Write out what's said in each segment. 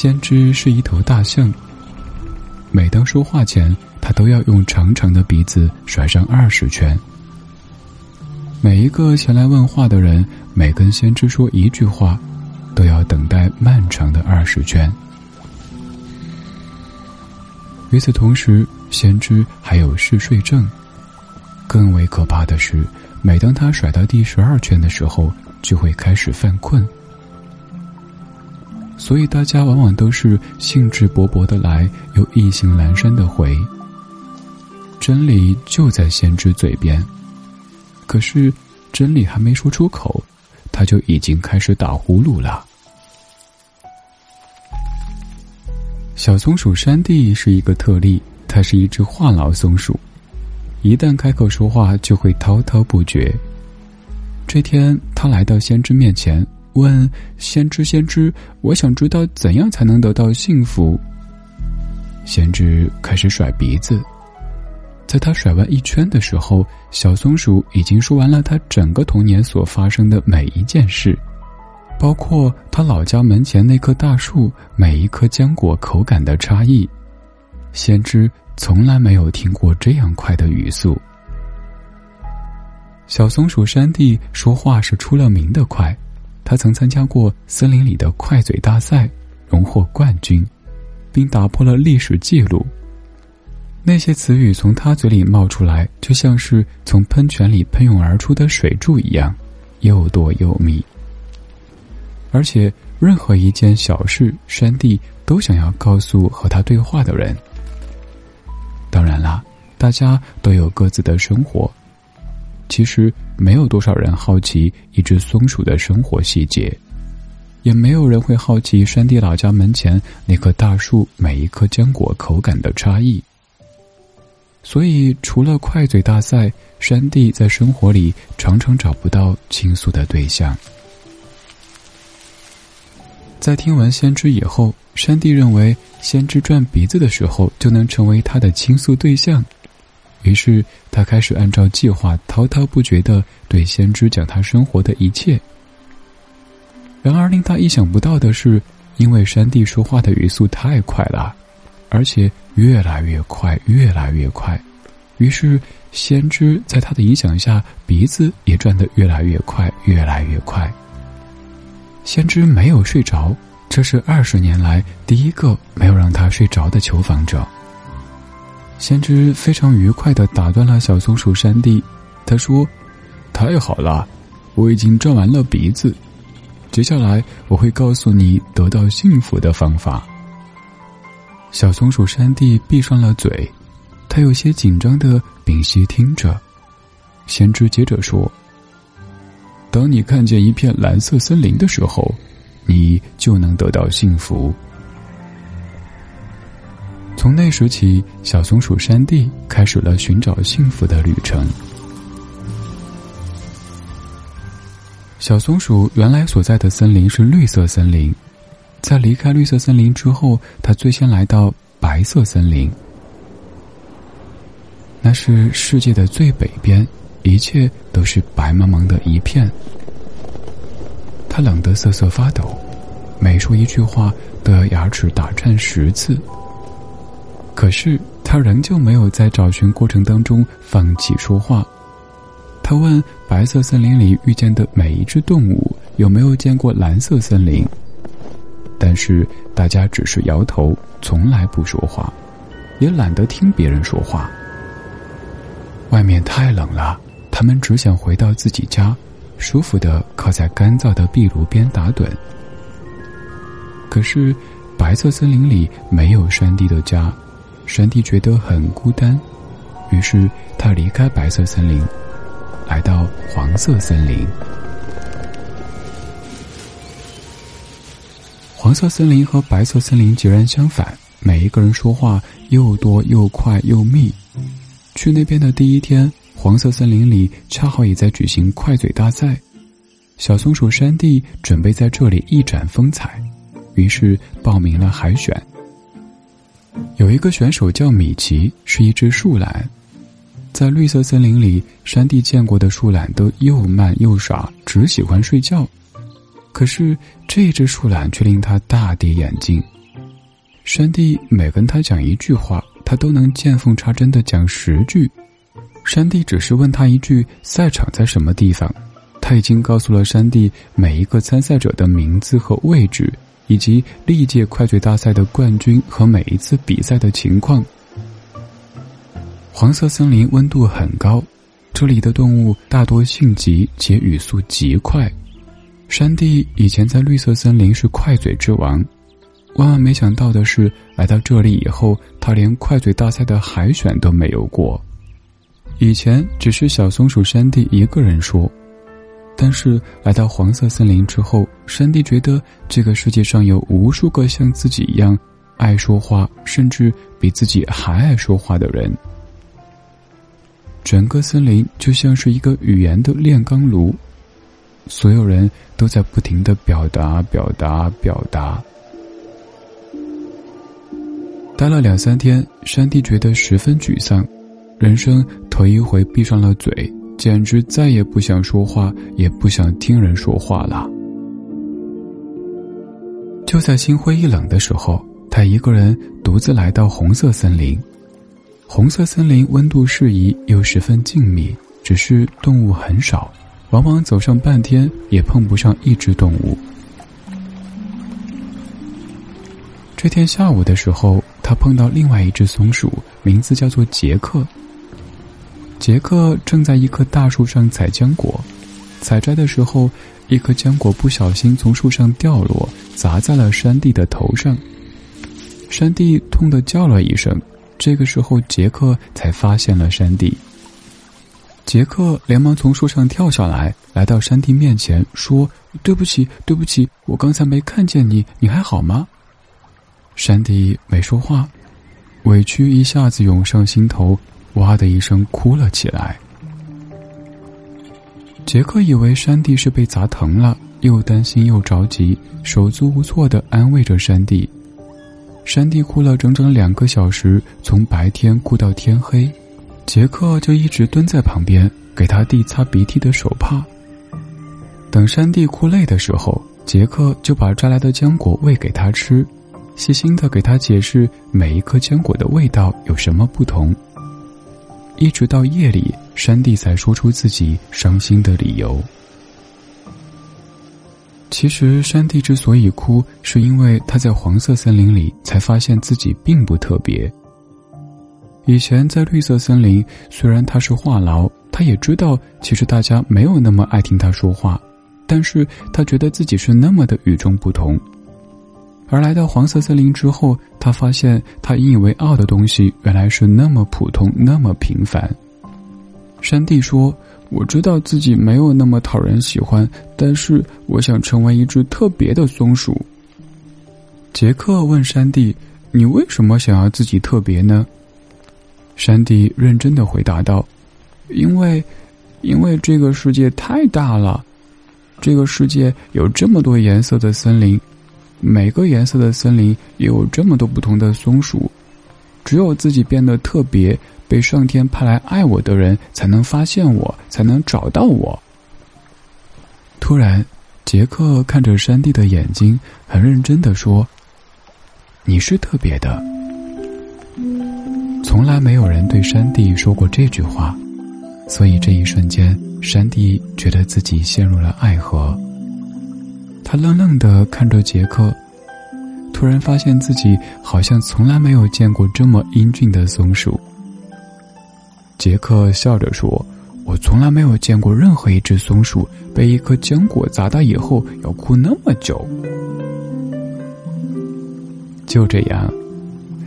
先知是一头大象。每当说话前，他都要用长长的鼻子甩上二十圈。每一个前来问话的人，每跟先知说一句话，都要等待漫长的二十圈。与此同时，先知还有嗜睡症。更为可怕的是，每当他甩到第十二圈的时候，就会开始犯困。所以大家往往都是兴致勃勃的来，又意兴阑珊的回。真理就在先知嘴边，可是真理还没说出口，他就已经开始打呼噜了。小松鼠山地是一个特例，它是一只话痨松鼠，一旦开口说话就会滔滔不绝。这天，他来到先知面前。问先知，先知，我想知道怎样才能得到幸福。先知开始甩鼻子，在他甩完一圈的时候，小松鼠已经说完了他整个童年所发生的每一件事，包括他老家门前那棵大树每一颗浆果口感的差异。先知从来没有听过这样快的语速。小松鼠山地说话是出了名的快。他曾参加过森林里的快嘴大赛，荣获冠军，并打破了历史记录。那些词语从他嘴里冒出来，就像是从喷泉里喷涌而出的水柱一样，又多又密。而且，任何一件小事，山地都想要告诉和他对话的人。当然啦，大家都有各自的生活。其实没有多少人好奇一只松鼠的生活细节，也没有人会好奇山地老家门前那棵大树每一颗坚果口感的差异。所以，除了快嘴大赛，山地在生活里常常找不到倾诉的对象。在听完先知以后，山地认为先知转鼻子的时候就能成为他的倾诉对象。于是，他开始按照计划滔滔不绝的对先知讲他生活的一切。然而，令他意想不到的是，因为山地说话的语速太快了，而且越来越快，越来越快，于是先知在他的影响下，鼻子也转得越来越快，越来越快。先知没有睡着，这是二十年来第一个没有让他睡着的求访者。先知非常愉快的打断了小松鼠山地，他说：“太好了，我已经转完了鼻子，接下来我会告诉你得到幸福的方法。”小松鼠山地闭上了嘴，他有些紧张的屏息听着。先知接着说：“当你看见一片蓝色森林的时候，你就能得到幸福。”从那时起，小松鼠山地开始了寻找幸福的旅程。小松鼠原来所在的森林是绿色森林，在离开绿色森林之后，它最先来到白色森林。那是世界的最北边，一切都是白茫茫的一片。它冷得瑟瑟发抖，每说一句话都要牙齿打颤十次。可是他仍旧没有在找寻过程当中放弃说话。他问白色森林里遇见的每一只动物有没有见过蓝色森林，但是大家只是摇头，从来不说话，也懒得听别人说话。外面太冷了，他们只想回到自己家，舒服的靠在干燥的壁炉边打盹。可是白色森林里没有山地的家。山地觉得很孤单，于是他离开白色森林，来到黄色森林。黄色森林和白色森林截然相反，每一个人说话又多又快又密。去那边的第一天，黄色森林里恰好也在举行快嘴大赛，小松鼠山地准备在这里一展风采，于是报名了海选。有一个选手叫米奇，是一只树懒。在绿色森林里，山地见过的树懒都又慢又傻，只喜欢睡觉。可是这只树懒却令他大跌眼镜，山地每跟他讲一句话，他都能见缝插针的讲十句。山地只是问他一句：“赛场在什么地方？”他已经告诉了山地每一个参赛者的名字和位置，以及历届快嘴大赛的冠军和每一次比赛的情况。黄色森林温度很高，这里的动物大多性急且语速极快。山地以前在绿色森林是快嘴之王，万万没想到的是，来到这里以后，他连快嘴大赛的海选都没有过。以前只是小松鼠山地一个人说。但是来到黄色森林之后，山地觉得这个世界上有无数个像自己一样爱说话，甚至比自己还爱说话的人。整个森林就像是一个语言的炼钢炉，所有人都在不停的表达、表达、表达。待了两三天，山地觉得十分沮丧，人生头一回闭上了嘴。简直再也不想说话，也不想听人说话了。就在心灰意冷的时候，他一个人独自来到红色森林。红色森林温度适宜又十分静谧，只是动物很少，往往走上半天也碰不上一只动物。这天下午的时候，他碰到另外一只松鼠，名字叫做杰克。杰克正在一棵大树上采浆果，采摘的时候，一颗浆果不小心从树上掉落，砸在了山地的头上。山地痛得叫了一声，这个时候杰克才发现了山地。杰克连忙从树上跳下来，来到山地面前，说：“对不起，对不起，我刚才没看见你，你还好吗？”山地没说话，委屈一下子涌上心头。哇的一声，哭了起来。杰克以为山地是被砸疼了，又担心又着急，手足无措的安慰着山地。山地哭了整整两个小时，从白天哭到天黑。杰克就一直蹲在旁边，给他递擦鼻涕的手帕。等山地哭累的时候，杰克就把摘来的浆果喂给他吃，细心的给他解释每一颗浆果的味道有什么不同。一直到夜里，山地才说出自己伤心的理由。其实，山地之所以哭，是因为他在黄色森林里才发现自己并不特别。以前在绿色森林，虽然他是话痨，他也知道其实大家没有那么爱听他说话，但是他觉得自己是那么的与众不同。而来到黄色森林之后，他发现他引以为傲的东西原来是那么普通，那么平凡。山地说：“我知道自己没有那么讨人喜欢，但是我想成为一只特别的松鼠。”杰克问山地：“你为什么想要自己特别呢？”山地认真的回答道：“因为，因为这个世界太大了，这个世界有这么多颜色的森林。”每个颜色的森林也有这么多不同的松鼠，只有自己变得特别，被上天派来爱我的人才能发现我，才能找到我。突然，杰克看着山地的眼睛，很认真的说：“你是特别的。”从来没有人对山地说过这句话，所以这一瞬间，山地觉得自己陷入了爱河。他愣愣的看着杰克，突然发现自己好像从来没有见过这么英俊的松鼠。杰克笑着说：“我从来没有见过任何一只松鼠被一颗浆果砸到以后要哭那么久。”就这样，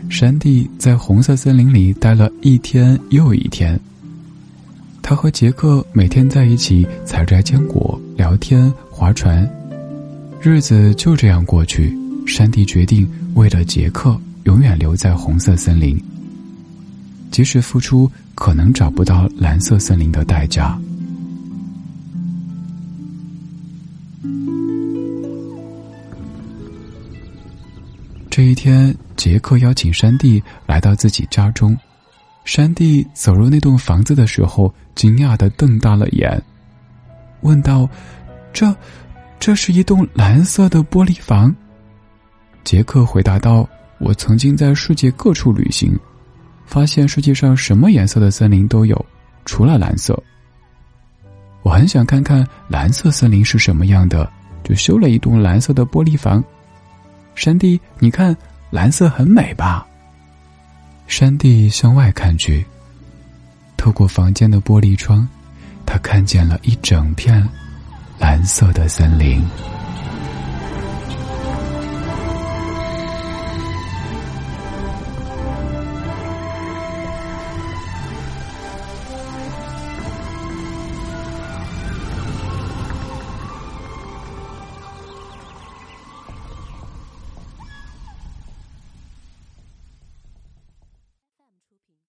山地在红色森林里待了一天又一天。他和杰克每天在一起采摘浆果、聊天、划船。日子就这样过去，山地决定为了杰克永远留在红色森林，即使付出可能找不到蓝色森林的代价。这一天，杰克邀请山地来到自己家中，山地走入那栋房子的时候，惊讶的瞪大了眼，问道：“这？”这是一栋蓝色的玻璃房，杰克回答道：“我曾经在世界各处旅行，发现世界上什么颜色的森林都有，除了蓝色。我很想看看蓝色森林是什么样的，就修了一栋蓝色的玻璃房。山地，你看，蓝色很美吧？山地向外看去，透过房间的玻璃窗，他看见了一整片蓝色的森林。